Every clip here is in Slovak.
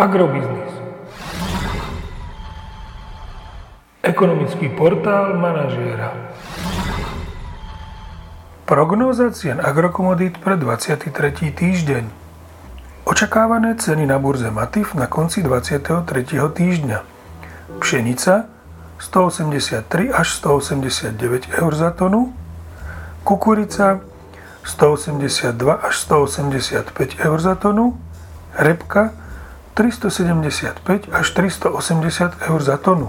Agrobiznis. Ekonomický portál manažéra. Prognóza cien agrokomodít pre 23. týždeň. Očakávané ceny na burze Matif na konci 23. týždňa. Pšenica 183 až 189 eur za tonu, kukurica 182 až 185 eur za tonu, repka 375 až 380 eur za tonu.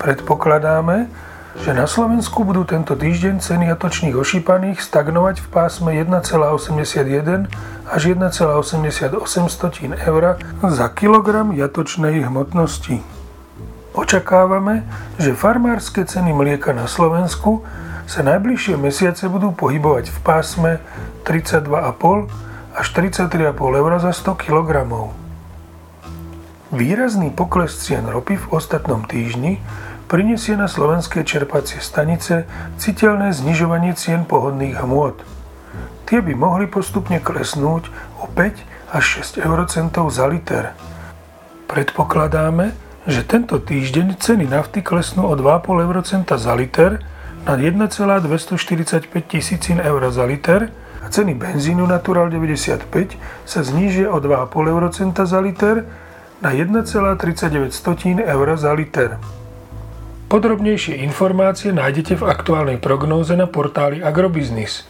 Predpokladáme, že na Slovensku budú tento týždeň ceny jatočných ošípaných stagnovať v pásme 1,81 až 1,88 eur za kilogram jatočnej hmotnosti. Očakávame, že farmárske ceny mlieka na Slovensku sa najbližšie mesiace budú pohybovať v pásme 32,5 až 43,5 eur za 100 kg. Výrazný pokles cien ropy v ostatnom týždni prinesie na slovenské čerpacie stanice citeľné znižovanie cien pohodných hmôt. Tie by mohli postupne klesnúť o 5 až 6 eurocentov za liter. Predpokladáme, že tento týždeň ceny nafty klesnú o 2,5 eurocenta za liter na 1,245 tisícin eur za liter a ceny benzínu Natural 95 sa znížia o 2,5 eurocenta za liter na 1,39 eur za liter. Podrobnejšie informácie nájdete v aktuálnej prognóze na portáli Agrobiznis.